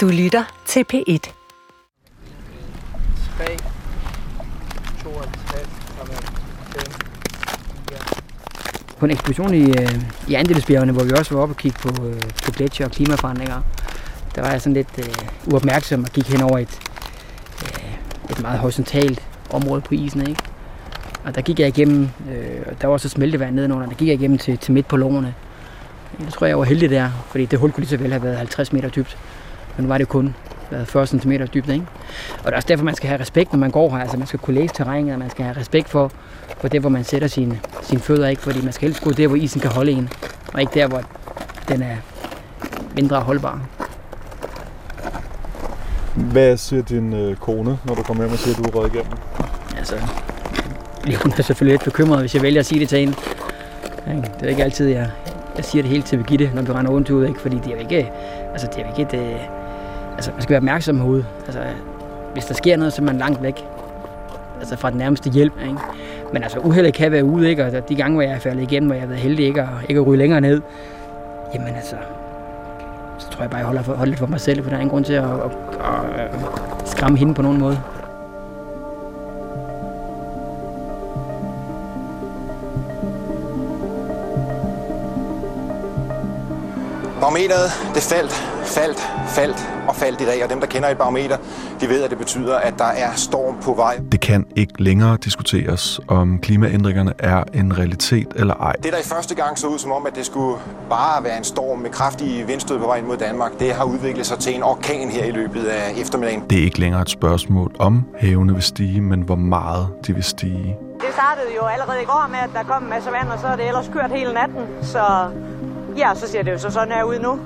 Du lytter til P1. På en ekspedition i, øh, i Andelsbjergene, hvor vi også var oppe og kigge på, øh, på gletsjer og klimaforandringer, der var jeg sådan lidt øh, uopmærksom og gik hen over et, øh, et meget horisontalt område på isen. Ikke? Og der gik jeg igennem, øh, der var også smeltevand nedenunder, der gik jeg igennem til, til midt på lårene. Jeg tror, jeg var heldig der, fordi det hul kunne lige så vel have været 50 meter dybt. Men nu var det kun været 40 cm dybt. Ikke? Og det er også derfor, man skal have respekt, når man går her. Altså, man skal kunne læse terrænet, og man skal have respekt for, for det, hvor man sætter sine, sine fødder. Ikke? Fordi man skal helst gå der, hvor isen kan holde en, og ikke der, hvor den er mindre holdbar. Hvad siger din øh, kone, når du kommer hjem og siger, at du er røget igennem? Altså, hun er selvfølgelig lidt bekymret, hvis jeg vælger at sige det til hende. Det er ikke altid, jeg, jeg siger det hele til Birgitte, når vi render rundt ud, ikke? fordi det er jo ikke, altså, det er jo ikke et, øh, altså, man skal være opmærksom herude. Altså, hvis der sker noget, så er man langt væk altså fra den nærmeste hjælp. Ikke? Men altså, uheldet kan være ude, ikke? og de gange, hvor jeg er faldet igennem, hvor jeg har været heldig ikke at, ikke at ryge længere ned, jamen altså, så tror jeg bare, jeg holder, for, holder lidt for mig selv, for der er ingen grund til at, at, at, at skræmme hende på nogen måde. Barometeret, det faldt, faldt, faldt og faldt i dag, og dem, der kender et barometer, de ved, at det betyder, at der er storm på vej. Det kan ikke længere diskuteres, om klimaændringerne er en realitet eller ej. Det, der i første gang så ud som om, at det skulle bare være en storm med kraftige vindstød på vej ind mod Danmark, det har udviklet sig til en orkan her i løbet af eftermiddagen. Det er ikke længere et spørgsmål om havene vil stige, men hvor meget de vil stige. Det startede jo allerede i går med, at der kom en masse vand, og så er det ellers kørt hele natten. Så ja, så ser det jo så sådan her ud nu.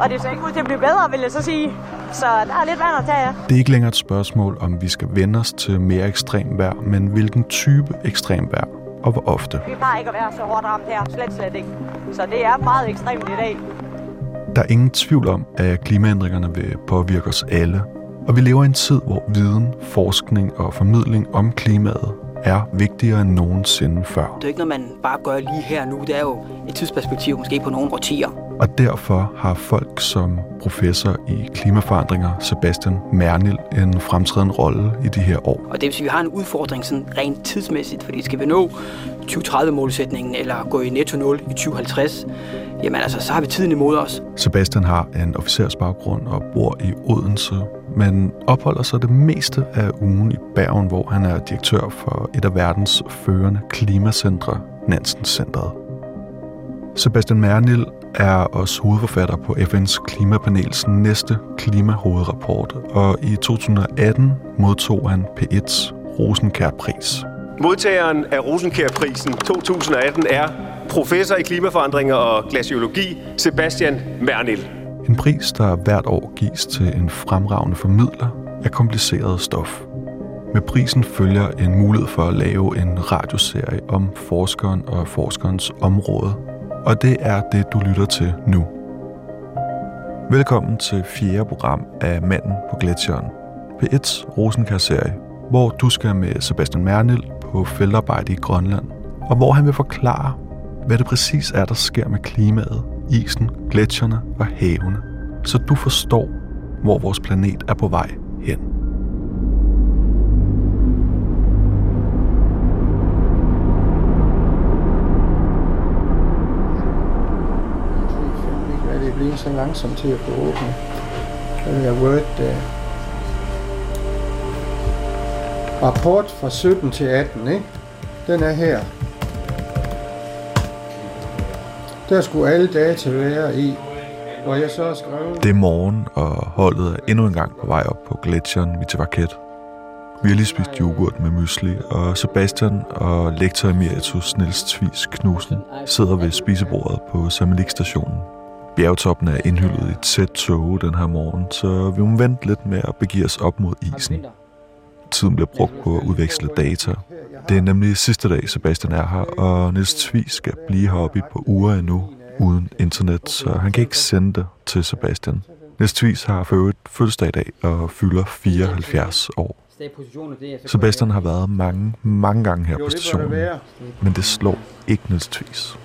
Og det ser ikke ud til at blive bedre, vil jeg så sige. Så der er lidt vand at tage af. Det er ikke længere et spørgsmål, om vi skal vende os til mere ekstrem vejr, men hvilken type ekstrem vejr og hvor ofte. Vi plejer ikke at være så hårdt ramt her. Slet, slet ikke. Så det er meget ekstremt i dag. Der er ingen tvivl om, at klimaændringerne vil påvirke os alle. Og vi lever i en tid, hvor viden, forskning og formidling om klimaet er vigtigere end nogensinde før. Det er ikke noget, man bare gør lige her nu. Det er jo et tidsperspektiv, måske på nogle årtier. Og derfor har folk som professor i klimaforandringer, Sebastian Mernil, en fremtrædende rolle i de her år. Og det vil sige, at vi har en udfordring sådan rent tidsmæssigt, fordi skal vi nå 2030-målsætningen eller gå i netto 0 i 2050, jamen altså, så har vi tiden imod os. Sebastian har en officersbaggrund og bor i Odense, men opholder sig det meste af ugen i Bergen, hvor han er direktør for et af verdens førende klimacentre, Nansen Centret. Sebastian Mernil er også hovedforfatter på FN's klimapanels næste klimahovedrapport, og i 2018 modtog han P1's Rosenkær-pris. Modtageren af Rosenkær-prisen 2018 er professor i klimaforandringer og glaciologi, Sebastian Mernil. En pris, der hvert år gives til en fremragende formidler af kompliceret stof. Med prisen følger en mulighed for at lave en radioserie om forskeren og forskerens område. Og det er det, du lytter til nu. Velkommen til fjerde program af Manden på Gletsjeren. P1's Rosenkær-serie, hvor du skal med Sebastian Mernil på feltarbejde i Grønland, og hvor han vil forklare, hvad det præcis er, der sker med klimaet, isen, gletsjerne og havene, så du forstår, hvor vores planet er på vej hen. det bliver så langsomt til at få åbnet. Den her Word uh, øh, Rapport fra 17 til 18, ikke? Den er her. Der skulle alle data være i, Og jeg så skrev... Det er morgen, og holdet er endnu en gang på vej op på gletsjeren Mitavaket. Vi har lige spist yoghurt med mysli, og Sebastian og lektor emeritus Niels Tvis Knudsen sidder ved spisebordet på Samelik-stationen. Bjergtoppen er indhyllet i et tæt tåge den her morgen, så vi må vente lidt med at begive os op mod isen. Tiden bliver brugt på at udveksle data. Det er nemlig sidste dag, Sebastian er her, og Niels Tvis skal blive heroppe i et par uger endnu uden internet, så han kan ikke sende det til Sebastian. Niels Tvis har for øvrigt fødselsdag i dag og fylder 74 år. Sebastian har været mange, mange gange her på stationen, men det slår ikke Niels Tvis.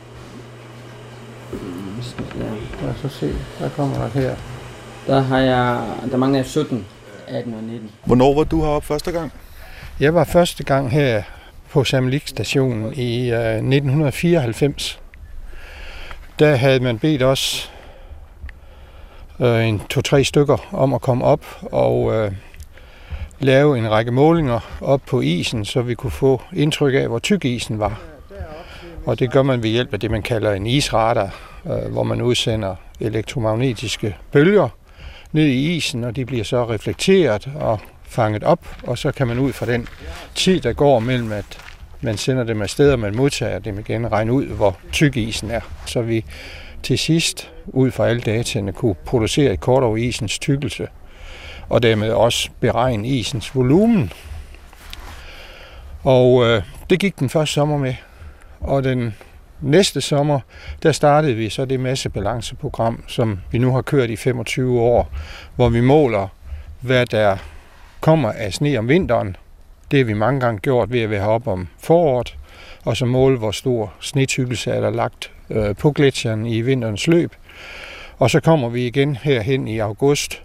Lad os så se, hvad kommer der her? Der har jeg, der mangler jeg 17, 18 og 19. Hvornår var du heroppe første gang? Jeg var første gang her på Samlik stationen i øh, 1994. Der havde man bedt os øh, en to-tre stykker om at komme op og øh, lave en række målinger op på isen, så vi kunne få indtryk af, hvor tyk isen var. Og det gør man ved hjælp af det, man kalder en isradar, øh, hvor man udsender elektromagnetiske bølger ned i isen, og de bliver så reflekteret og fanget op, og så kan man ud fra den tid, der går mellem, at man sender dem afsted, og man modtager dem igen, regne ud, hvor tyk isen er. Så vi til sidst, ud fra alle dataene, kunne producere et kort over isens tykkelse, og dermed også beregne isens volumen. Og øh, det gik den første sommer med. Og den næste sommer, der startede vi så det massebalanceprogram, som vi nu har kørt i 25 år, hvor vi måler, hvad der kommer af sne om vinteren. Det har vi mange gange gjort ved at være heroppe om foråret, og så måle, hvor stor snetykkelse er der lagt øh, på gletsjeren i vinterens løb. Og så kommer vi igen herhen i august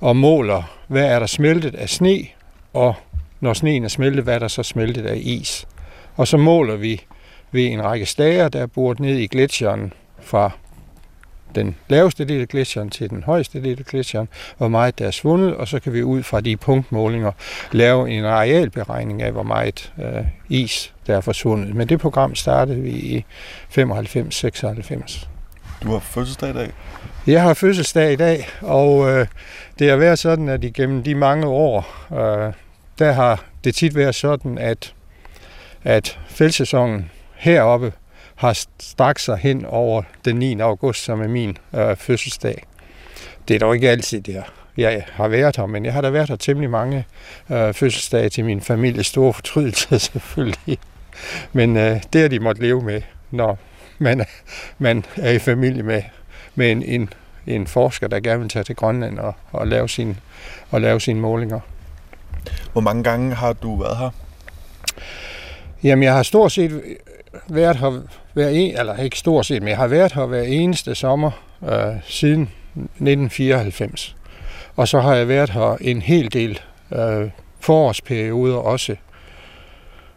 og måler, hvad er der smeltet af sne, og når sneen er smeltet, hvad er der så smeltet af is. Og så måler vi ved en række stager, der er boret ned i gletsjeren fra den laveste del af gletsjeren til den højeste del af gletsjeren, hvor meget der er svundet, og så kan vi ud fra de punktmålinger lave en arealberegning af, hvor meget øh, is der er forsvundet. Men det program startede vi i 95-96. Du har fødselsdag i dag. Jeg har fødselsdag i dag, og øh, det har været sådan, at igennem de mange år, øh, der har det tit været sådan, at, at feltsæsonen heroppe har strakt sig hen over den 9. august, som er min øh, fødselsdag. Det er dog ikke altid der. Jeg har været her, men jeg har da været her temmelig mange øh, fødselsdage til min familie. Store fortrydelse selvfølgelig. Men øh, det har de måtte leve med, når man, man er i familie med, med en, en, en forsker, der gerne vil tage til Grønland og, og, lave, sin, og lave sine målinger. Hvor mange gange har du været her? Jamen, jeg har stort set været her hver en, eller ikke stort set, men jeg har været her hver eneste sommer øh, siden 1994. Og så har jeg været her en hel del øh, forårsperioder også.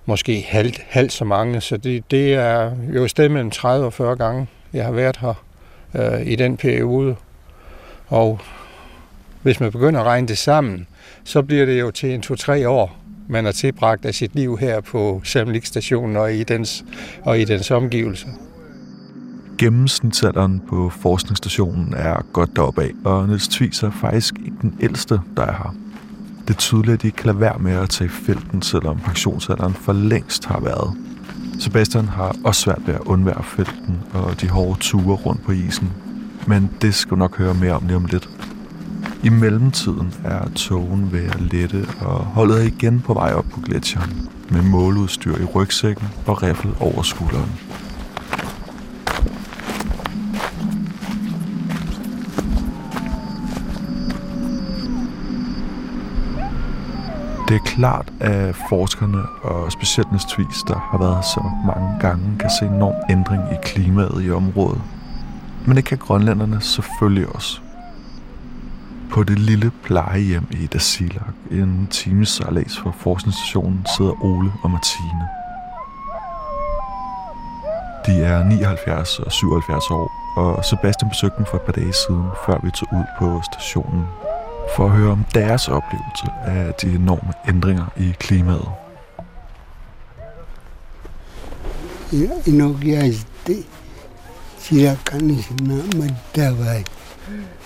Måske halvt, halvt så mange, så det, det er jo et sted mellem 30 og 40 gange, jeg har været her øh, i den periode. Og hvis man begynder at regne det sammen, så bliver det jo til en to-tre år, man har tilbragt af sit liv her på Samlik-stationen og i dens, og i dens omgivelser. Gennemsnitsalderen på forskningsstationen er godt deroppe af, og Niels Tvis er faktisk ikke den ældste, der er her. Det er tydeligt, at de ikke kan lade være med at tage felten, selvom pensionsalderen for længst har været. Sebastian har også svært ved at undvære felten og de hårde ture rundt på isen. Men det skal du nok høre mere om lige om lidt. I mellemtiden er togen ved at lette, og holdet er igen på vej op på gletsjeren med måleudstyr i rygsækken og riffel over skulderen. Det er klart, at forskerne og specielt Niels Tvis, der har været så mange gange, kan se enorm ændring i klimaet i området. Men det kan grønlænderne selvfølgelig også. På det lille plejehjem i Dasilak, en times sejlads fra forskningsstationen, sidder Ole og Martine. De er 79 og 77 år, og Sebastian besøgte dem for et par dage siden, før vi tog ud på stationen for at høre om deres oplevelse af de enorme ændringer i klimaet. Inogiaste silakan sina madawai. Sirai masatpa.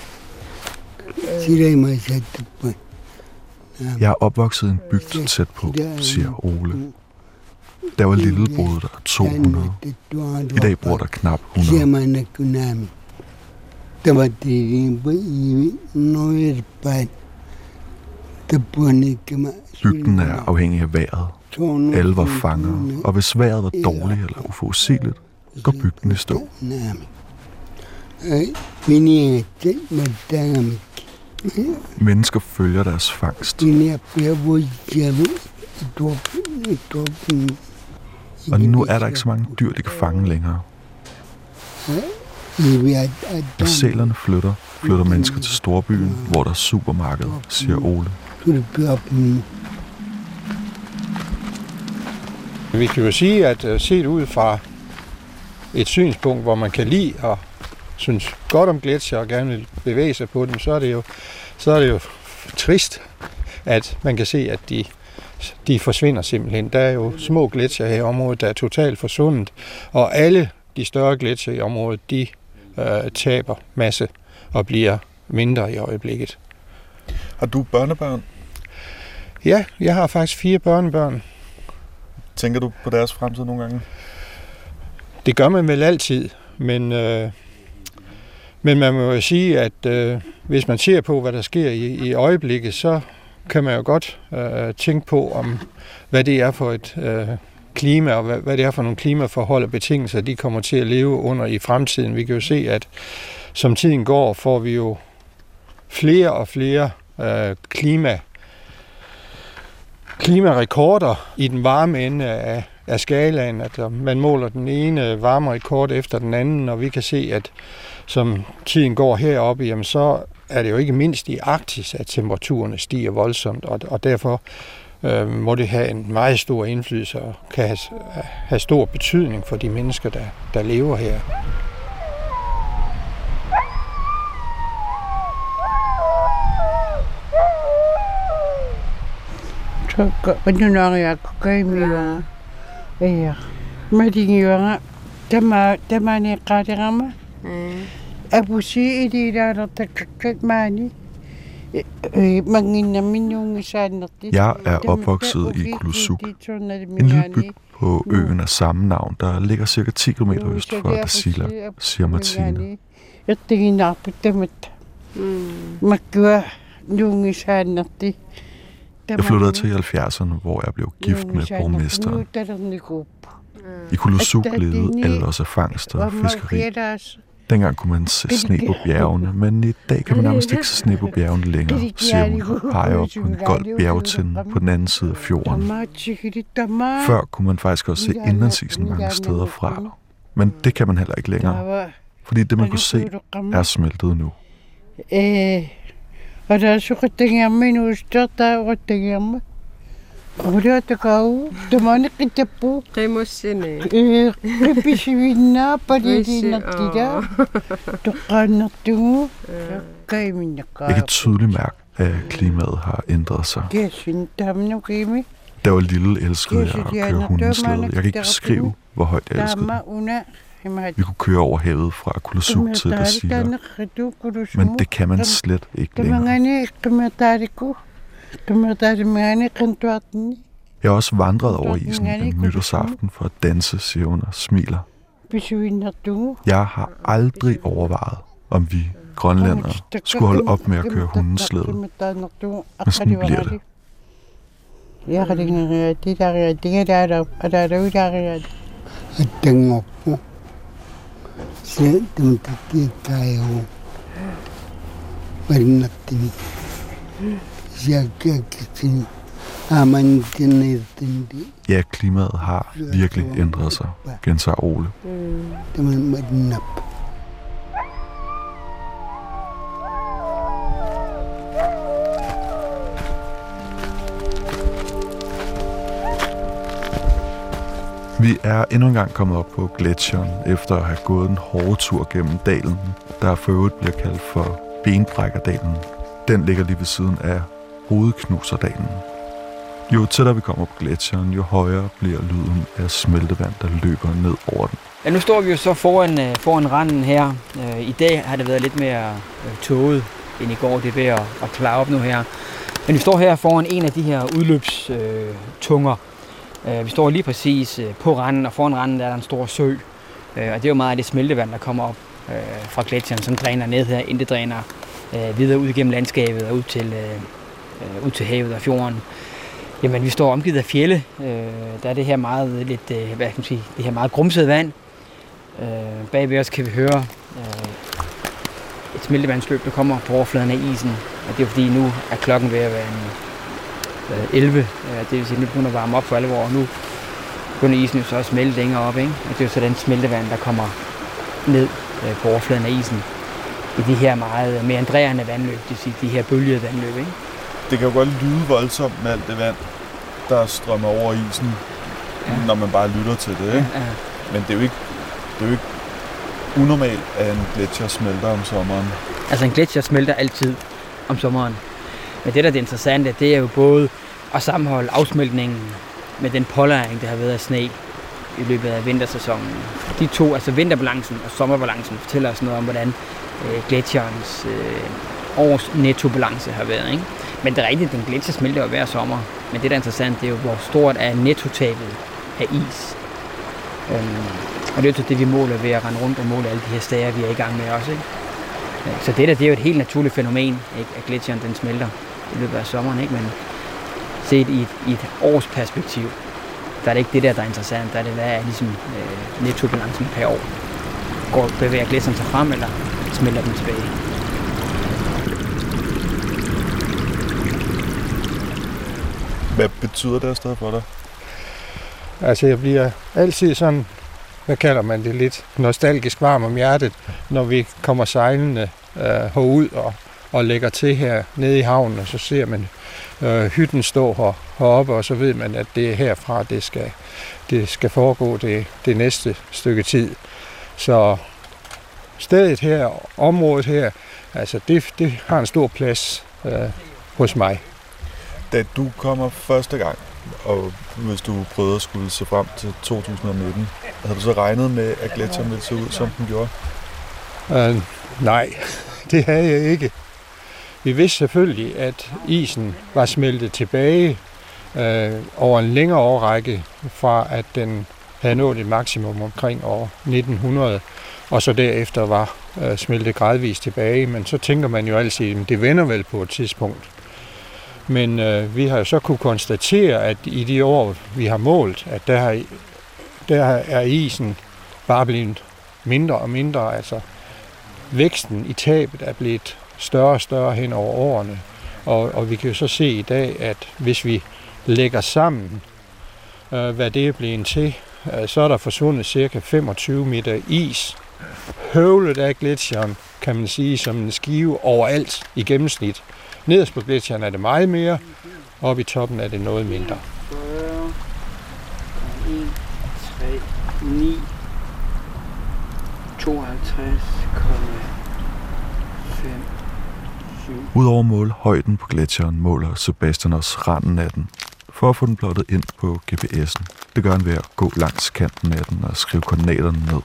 Jeg er opvokset i en bygd tæt på, siger Ole. Der var lille boede der 200. I dag bor der knap 100. Bygden er afhængig af vejret. Alle var fanger, og hvis vejret var dårligt eller uforudsigeligt, går bygden i stå. Mennesker følger deres fangst. Og nu er der ikke så mange dyr, de kan fange længere. Og sælerne flytter flytter mennesker til storbyen, hvor der er supermarked, siger Ole. Vi kan jo sige, at øh, set ud fra et synspunkt, hvor man kan lide og synes godt om gletsjer og gerne vil bevæge sig på dem, så er det jo, så er det jo trist, at man kan se, at de, de forsvinder simpelthen. Der er jo små gletsjer her i området, der er totalt forsvundet, og alle de større gletsjer i området, de øh, taber masse og bliver mindre i øjeblikket. Har du børnebørn? Ja, jeg har faktisk fire børnebørn. Tænker du på deres fremtid nogle gange? Det gør man vel altid, men, øh, men man må jo sige, at øh, hvis man ser på, hvad der sker i, i øjeblikket, så kan man jo godt øh, tænke på, om hvad det er for et øh, klima, og hvad, hvad det er for nogle klimaforhold og betingelser, de kommer til at leve under i fremtiden. Vi kan jo se, at som tiden går, får vi jo flere og flere øh, klima klimarekorder i den varme ende af, af skalaen. At øh, man måler den ene varmerekord efter den anden, og vi kan se, at som tiden går heroppe, jamen så er det jo ikke mindst i Arktis, at temperaturerne stiger voldsomt, og, og derfor øh, må det have en meget stor indflydelse og kan have, have stor betydning for de mennesker, der, der lever her. Panyunanga kaimiwa. Iya. Madingiwa tama tama ni qadirama. Abusi idira takkat mani. Mangina minung sanati. Jeg er opvokset i Kulusuk, en lille by på øen af samme navn, der ligger cirka 10 km øst for Dasila, siger Martine. Jeg Jeg flyttede til i 70'erne, hvor jeg blev gift med borgmesteren. I Kulusuk levede alle af fangst og fiskeri. Dengang kunne man se sne på bjergene, men i dag kan man nærmest ikke se sne på bjergene længere, siger hun. og peger op på en gold bjergtind på den anden side af fjorden. Før kunne man faktisk også se indlandsisen mange steder fra, men det kan man heller ikke længere, fordi det man kunne se er smeltet nu. Og der er så ringe nu stort der ringe Og det er kau, det må ikke det på. Det må sinde. Eh, bisvina på det din natida. Du kan du. Kai min Jeg kan tydeligt mærke, at klimaet har ændret sig. Det er synd, der nu kimi. Da jeg var lille, elskede jeg at køre hundeslæde. Jeg kan ikke beskrive, hvor højt jeg elskede det. Vi kunne køre over havet fra Kulusuk til Dasila. Men det kan man slet ikke længere. Jeg har også vandret over isen en nytårsaften for at danse, siger hun og smiler. Jeg har aldrig overvejet, om vi grønlændere skulle holde op med at køre hundeslæde. Men sådan bliver det. Jeg har det det der er det der er der der er der er At tænke på. Se, dem takiye tayo. Marinatini. Siyakiyakitin. Amantinirtindi. Ja, klimaet har virkelig ændret sig, gentager Ole. Det Vi er endnu engang kommet op på gletsjeren, efter at have gået en hård tur gennem dalen, der for øvrigt bliver kaldt for Benbrækkerdalen. Den ligger lige ved siden af Hovedknuserdalen. Jo tættere vi kommer på gletsjeren, jo højere bliver lyden af smeltevand, der løber ned over den. Ja, nu står vi jo så foran, øh, foran randen her. Øh, I dag har det været lidt mere øh, tåget end i går. Det er ved at, at klare op nu her. Men vi står her foran en af de her udløbstunger. Øh, vi står lige præcis øh, på randen, og foran randen der er der en stor sø. Øh, og det er jo meget af det smeltevand, der kommer op fra gletsjeren, som dræner ned her, inden det dræner videre ud gennem landskabet og ud til, ud til havet og fjorden. Jamen, vi står omgivet af fjelle. Der er det her meget, lidt, hvad kan man sige, det her meget grumsede vand. Bagved os kan vi høre et smeltevandsløb, der kommer på overfladen af isen. Og det er fordi, nu er klokken ved at være en 11. Det vil sige, at nu begynder at varme op for alvor, nu begynder isen jo så at smelte længere op. Ikke? Og det er jo så den smeltevand, der kommer ned på overfladen af isen. i de her meget meandrerende vandløb, det vil sige de her bølgede vandløb. Ikke? Det kan jo godt lyde voldsomt med alt det vand, der strømmer over isen, ja. når man bare lytter til det. Ikke? Ja, ja. Men det er jo ikke, det er jo ikke unormalt, at en gletsjer smelter om sommeren. Altså en gletsjer smelter altid om sommeren. Men det, der er det interessante, det er jo både at sammenholde afsmeltningen med den pålæring, der har været af sne i løbet af vintersæsonen. De to, altså vinterbalancen og sommerbalancen, fortæller os noget om, hvordan øh, gletsjerens øh, års nettobalance har været. Ikke? Men det er rigtigt, den gletsjer smelter jo hver sommer. Men det, der er interessant, det er jo, hvor stort er nettotabet af is. Øhm, og det er jo det, vi måler ved at rende rundt og måle alle de her stager, vi er i gang med også. Ikke? Så det der, det er jo et helt naturligt fænomen, ikke? at gletsjeren den smelter i løbet af sommeren. Ikke? Men set i et, i et års perspektiv, der er det ikke det der, der er interessant. Der er det, hvad er ligesom øh, nettobalancen per år. Går, bevæger gletsjeren sig frem, eller smelter den tilbage? Hvad betyder det afsted for dig? Altså, jeg bliver altid sådan, hvad kalder man det, lidt nostalgisk varm om hjertet, når vi kommer sejlende øh, herud og, og lægger til her nede i havnen, og så ser man øh, hytten stå her, heroppe, og så ved man, at det er herfra, det skal, det skal foregå det, det næste stykke tid. Så stedet her, området her, altså det, det har en stor plads øh, hos mig. Da du kommer første gang, og hvis du prøvede at skulle se frem til 2019, havde du så regnet med, at gletsjeren ville se ud, som den gjorde? Øh, nej, det havde jeg ikke. Vi vidste selvfølgelig, at isen var smeltet tilbage øh, over en længere årrække, fra at den havde nået et maksimum omkring år 1900, og så derefter var øh, smeltet gradvist tilbage. Men så tænker man jo altid, at det vender vel på et tidspunkt. Men øh, vi har jo så kunne konstatere, at i de år, vi har målt, at der, har, der er isen bare blevet mindre og mindre. Altså væksten i tabet er blevet større og større hen over årene. Og, og vi kan jo så se i dag, at hvis vi lægger sammen, øh, hvad det er blevet til, øh, så er der forsvundet cirka 25 meter is. Høvlet af gletsjeren, kan man sige, som en skive overalt i gennemsnit. Nederst på gletsjeren er det meget mere, og oppe i toppen er det noget mindre. 1, 3, 9, 52, 5, 7. Udover målhøjden højden på gletsjeren, måler Sebastian også randen af den, for at få den plottet ind på GPS'en. Det gør han ved at gå langs kanten af den og skrive koordinaterne ned.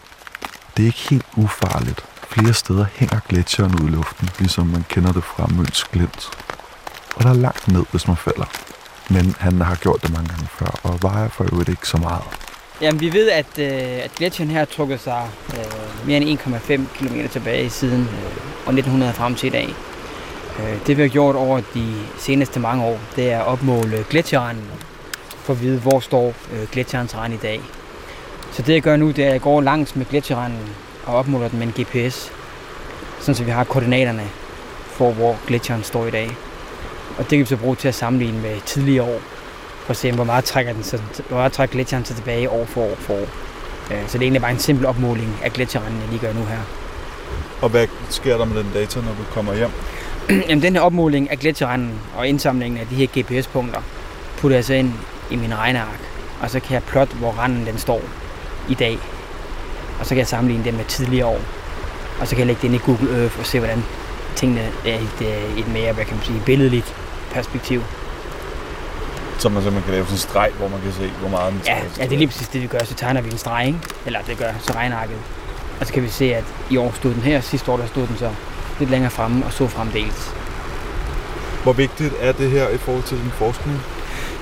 Det er ikke helt ufarligt. Flere steder hænger gletsjeren ud i luften, ligesom man kender det fra Møns Glint. Og der er langt ned, hvis man falder. Men han har gjort det mange gange før, og vejer for øvrigt ikke så meget. Jamen, vi ved, at, øh, at gletsjeren her har trukket sig øh, mere end 1,5 km tilbage siden øh, år 1900 frem til i dag. Øh, det vi har gjort over de seneste mange år, det er at opmåle gletsjerranden for at vide, hvor står øh, gletsjerens rand i dag. Så det jeg gør nu, det er, at jeg går langs med gletsjerranden og opmåler den med en GPS, sådan så vi har koordinaterne for, hvor gletsjeren står i dag. Og det kan vi så bruge til at sammenligne med tidligere år, for at se, hvor meget trækker, den, så, hvor meget trækker gletsjeren sig tilbage år for år for år. Øh, så det er egentlig bare en simpel opmåling af gletsjerranden, jeg lige gør nu her. Og hvad sker der med den data, når du kommer hjem? Jamen, den her opmåling af gletsjerranden og indsamlingen af de her GPS-punkter, putter jeg så ind i min regneark. Og så kan jeg plotte, hvor randen den står i dag. Og så kan jeg sammenligne den med tidligere år. Og så kan jeg lægge det ind i Google Earth og se, hvordan tingene er i et, et mere, hvad kan man sige, billedligt perspektiv. Så man simpelthen kan lave sådan en streg, hvor man kan se, hvor meget den Ja, ja, det er lige præcis det, vi gør. Så tegner vi en streg, ikke? Eller det gør så regnearket. Og så kan vi se, at i år stod den her, sidste år der stod den så lidt længere fremme og så fremdeles. Hvor vigtigt er det her i forhold til din forskning?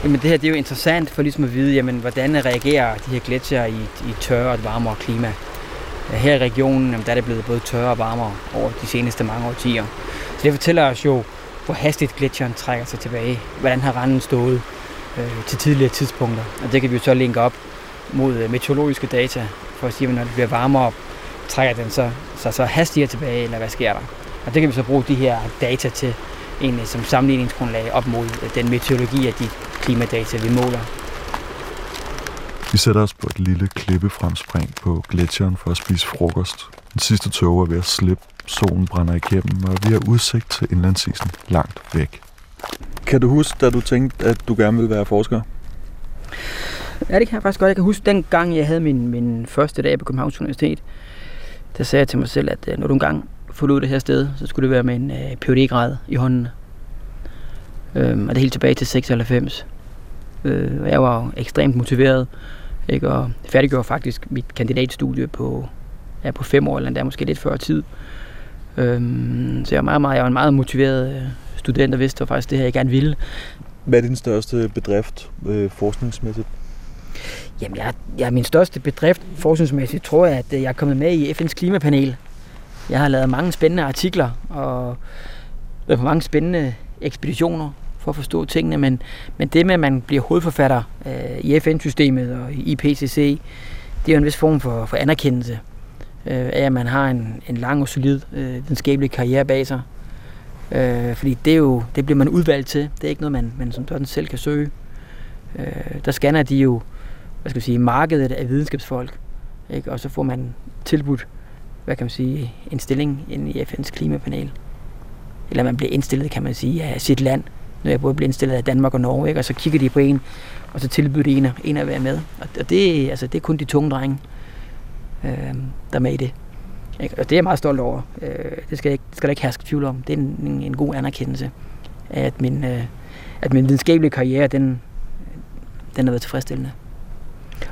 Jamen det her det er jo interessant for ligesom at vide, jamen, hvordan reagerer de her gletsjer i, i tørre og varmere klima. Her i regionen jamen, der er det blevet både tørre og varmere over de seneste mange årtier. Så det fortæller os jo, hvor hastigt gletsjeren trækker sig tilbage. Hvordan har randen stået øh, til tidligere tidspunkter. Og det kan vi jo så linke op mod øh, meteorologiske data, for at sige, at når det bliver varmere, trækker den så, så, så hastigere tilbage, eller hvad sker der? Og det kan vi så bruge de her data til egentlig som sammenligningsgrundlag op mod øh, den meteorologi af de klimadata, vi måler. Vi sætter os på et lille klippefremspring på gletsjeren for at spise frokost. Den sidste tog er ved at slippe, Solen brænder igennem, og vi har udsigt til indlandsisen langt væk. Kan du huske, da du tænkte, at du gerne ville være forsker? Ja, det kan jeg faktisk godt. Jeg kan huske, den gang jeg havde min, min første dag på Københavns Universitet, der sagde jeg til mig selv, at øh, når du engang forlod det her sted, så skulle det være med en uh, phd grad i hånden. Øhm, og det er helt tilbage til 96. Øh, og jeg var jo ekstremt motiveret, ikke? og færdiggjorde faktisk mit kandidatstudie på, ja, på fem år, eller endda måske lidt før tid. Øhm, så jeg var, meget, meget, jeg var en meget motiveret øh, student, og vidste, faktisk det her, jeg gerne ville. Hvad er din største bedrift øh, forskningsmæssigt? Jamen, jeg, jeg, min største bedrift forskningsmæssigt tror jeg, at øh, jeg er kommet med i FN's klimapanel. Jeg har lavet mange spændende artikler og været på mange spændende ekspeditioner for at forstå tingene, men, men det med, at man bliver hovedforfatter øh, i FN-systemet og i IPCC, det er jo en vis form for, for anerkendelse øh, af, at man har en, en lang og solid øh, videnskabelig karriere bag sig. Øh, fordi det, er jo, det bliver man udvalgt til. Det er ikke noget, man, man som sådan selv kan søge. Øh, der scanner de jo hvad skal jeg sige, markedet af videnskabsfolk, ikke? og så får man tilbudt hvad kan man sige, en stilling ind i FN's klimapanel. Eller man bliver indstillet, kan man sige, af sit land. Når jeg både blev indstillet af Danmark og Norge, ikke? og så kigger de på en, og så tilbyder de en, en at være med. Og det, altså, det er kun de tunge drenge, øh, der er med i det. Ikke? Og det er jeg meget stolt over. Øh, det skal, ikke, det skal der ikke herske tvivl om. Det er en, en, en god anerkendelse af, at min, øh, at min videnskabelige karriere, den, den har været tilfredsstillende.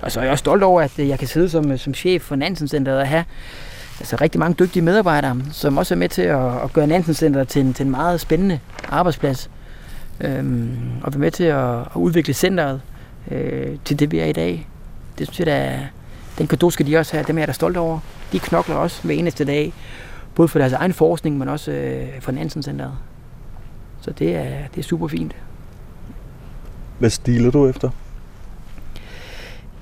Og så er jeg også stolt over, at jeg kan sidde som, øh, som chef for Nansen Center og have altså rigtig mange dygtige medarbejdere, som også er med til at, at gøre Nansen Center til en, til en meget spændende arbejdsplads. Øhm, og være med til at, at udvikle centret øh, til det, vi er i dag. Det synes jeg, der, den kado skal de også have. Dem er jeg da stolt over. De knokler også hver eneste dag, både for deres egen forskning, men også øh, for Nansen Centeret. Så det er, det er super fint. Hvad stiler du efter?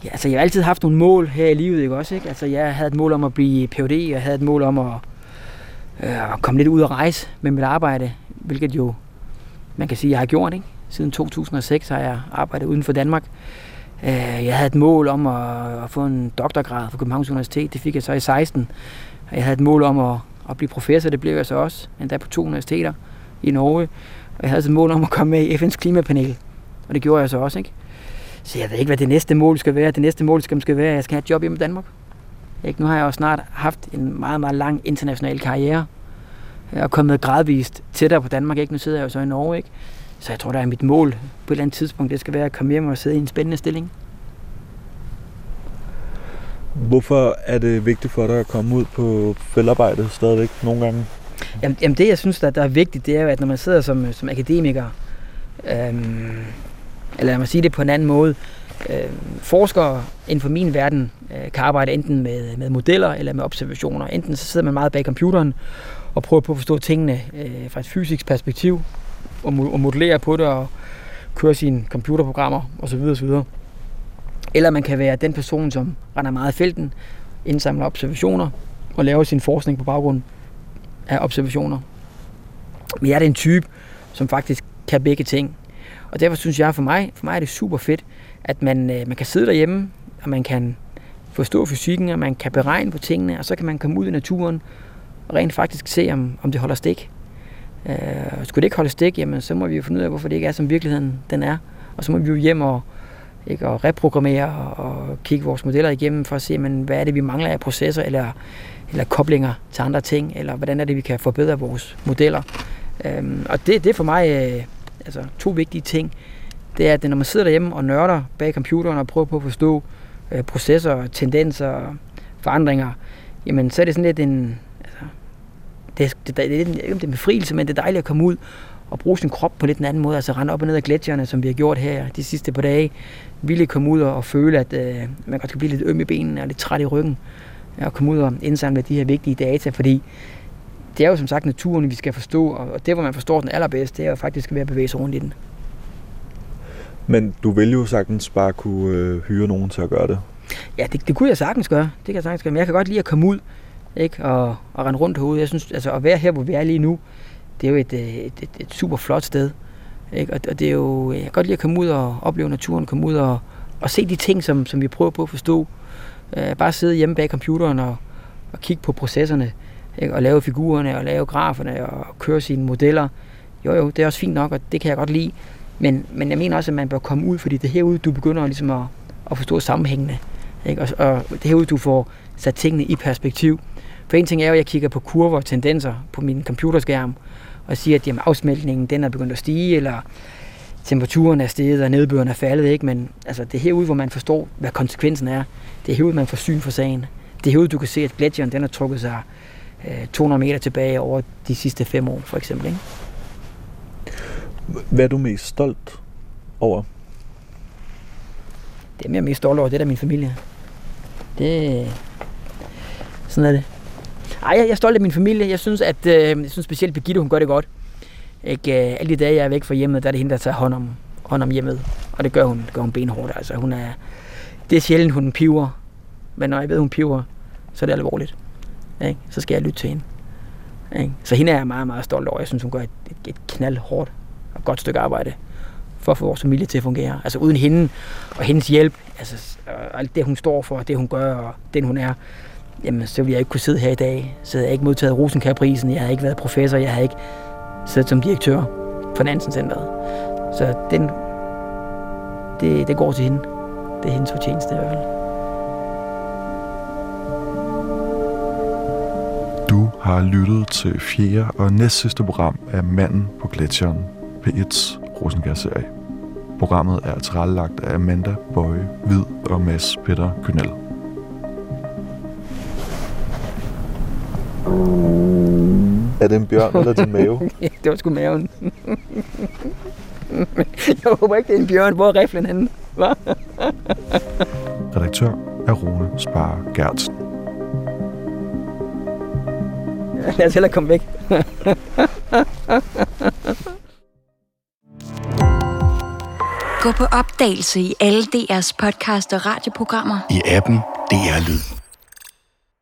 Ja, altså jeg har altid haft nogle mål her i livet, ikke også? Ikke? Altså jeg havde et mål om at blive Ph.D., og jeg havde et mål om at, øh, komme lidt ud og rejse med mit arbejde, hvilket jo, man kan sige, jeg har gjort, ikke? Siden 2006 har jeg arbejdet uden for Danmark. Øh, jeg havde et mål om at, at få en doktorgrad fra Københavns Universitet, det fik jeg så i 16. Jeg havde et mål om at, at blive professor, det blev jeg så også, endda på to universiteter i Norge. Og jeg havde et mål om at komme med i FN's klimapanel, og det gjorde jeg så også, ikke? Så jeg ved ikke, hvad det næste mål skal være. Det næste mål skal måske være, at jeg skal have et job hjemme i Danmark. Ikke? Nu har jeg jo snart haft en meget, meget lang international karriere. Jeg er kommet gradvist tættere på Danmark. Ikke? Nu sidder jeg jo så i Norge. Ikke? Så jeg tror, der er mit mål på et eller andet tidspunkt. Det skal være at komme hjem og sidde i en spændende stilling. Hvorfor er det vigtigt for dig at komme ud på feltarbejdet stadigvæk nogle gange? Jamen, jamen det, jeg synes, der, der er vigtigt, det er jo, at når man sidder som, som akademiker, øhm, eller lad mig sige det på en anden måde, øh, forskere inden for min verden øh, kan arbejde enten med, med modeller eller med observationer. Enten så sidder man meget bag computeren og prøver på at forstå tingene øh, fra et fysisk perspektiv og, og modellere på det og køre sine computerprogrammer osv. osv. Eller man kan være den person, som render meget i felten, indsamler observationer og laver sin forskning på baggrund af observationer. Men jeg er den type, som faktisk kan begge ting. Og derfor synes jeg, for mig, for mig er det super fedt, at man, øh, man kan sidde derhjemme, og man kan forstå fysikken, og man kan beregne på tingene, og så kan man komme ud i naturen og rent faktisk se, om, om det holder stik. Øh, skulle det ikke holde stik, jamen, så må vi jo finde ud af, hvorfor det ikke er, som virkeligheden den er. Og så må vi jo hjem og, ikke, og reprogrammere og, og kigge vores modeller igennem for at se, men, hvad er det, vi mangler af processer eller, eller koblinger til andre ting, eller hvordan er det, vi kan forbedre vores modeller. Øh, og det, det er for mig øh, altså to vigtige ting. Det er, at når man sidder derhjemme og nørder bag computeren og prøver på at forstå øh, processer, tendenser, forandringer, jamen så er det sådan lidt en, altså, det, det, det, det, det, det er en befrielse, men det er dejligt at komme ud og bruge sin krop på lidt en anden måde, altså rende op og ned af gletsjerne, som vi har gjort her de sidste par dage. Ville komme ud og, og føle, at øh, man godt kan blive lidt øm i benene og lidt træt i ryggen, ja, og komme ud og indsamle de her vigtige data, fordi det er jo som sagt naturen, vi skal forstå, og det, hvor man forstår den allerbedst, det er jo faktisk ved at bevæge sig rundt i den. Men du vil jo sagtens bare kunne øh, hyre nogen til at gøre det. Ja, det, det kunne jeg sagtens gøre. Det kan jeg sagtens gøre. Men jeg kan godt lide at komme ud ikke? Og, og rende rundt herude. Jeg synes, altså at være her, hvor vi er lige nu, det er jo et, et, et, et super flot sted. Ikke? Og, og det er jo, jeg kan godt lide at komme ud og opleve naturen, komme ud og, og se de ting, som, som vi prøver på at forstå. Uh, bare sidde hjemme bag computeren og, og kigge på processerne ikke? og lave figurerne og lave graferne og køre sine modeller. Jo jo, det er også fint nok, og det kan jeg godt lide. Men, men jeg mener også, at man bør komme ud, fordi det er herude, du begynder ligesom at, at forstå sammenhængene. Ikke? Og, og det er herude, du får sat tingene i perspektiv. For en ting er jo, at jeg kigger på kurver og tendenser på min computerskærm, og siger, at jamen, afsmeltningen den er begyndt at stige, eller temperaturen er steget, og nedbøren er faldet. Ikke? Men altså, det er herude, hvor man forstår, hvad konsekvensen er. Det er herude, man får syn for sagen. Det er herude, du kan se, at gletsjeren den har trukket sig 200 meter tilbage over de sidste fem år, for eksempel. Ikke? Hvad er du mest stolt over? Det er jeg mest stolt over, det er da min familie. Det, sådan er det. Ej, jeg er stolt af min familie. Jeg synes, at øh, jeg synes specielt Birgitte, hun gør det godt. Ikke, øh, alle de dage, jeg er væk fra hjemmet, der er det hende, der tager hånd om, hånd om hjemmet. Og det gør hun, det gør hun benhårdt. Altså, hun er, det er sjældent, hun piver. Men når jeg ved, hun piver, så er det alvorligt. Ikke? Så skal jeg lytte til hende. Ikke? Så hende er jeg meget, meget stolt over. Jeg synes, hun gør et, et, et knaldhårdt og godt stykke arbejde for at få vores familie til at fungere. Altså uden hende og hendes hjælp, altså alt det hun står for, det hun gør og den hun er, jamen så ville jeg ikke kunne sidde her i dag. Så havde jeg ikke modtaget Rosenkær-prisen, jeg havde ikke været professor, jeg havde ikke siddet som direktør for Nansen Centeret. Så den, det, det går til hende. Det er hendes fortjeneste i hvert fald. Har lyttet til fjerde og næstsidste program af Manden på Gletsjeren, P1's Rosengær-serie. Programmet er tilrettelagt af Amanda Bøje, Hvid og Mads Peter Kynel. Er det en bjørn eller din mave? det var sgu maven. jeg håber ikke, det er en bjørn. Hvor er riflen henne? Redaktør er Rune Spare Gertsen. Lad os hellere komme væk. Gå på opdagelse i alle DR's podcast og radioprogrammer. I appen DR Lyd.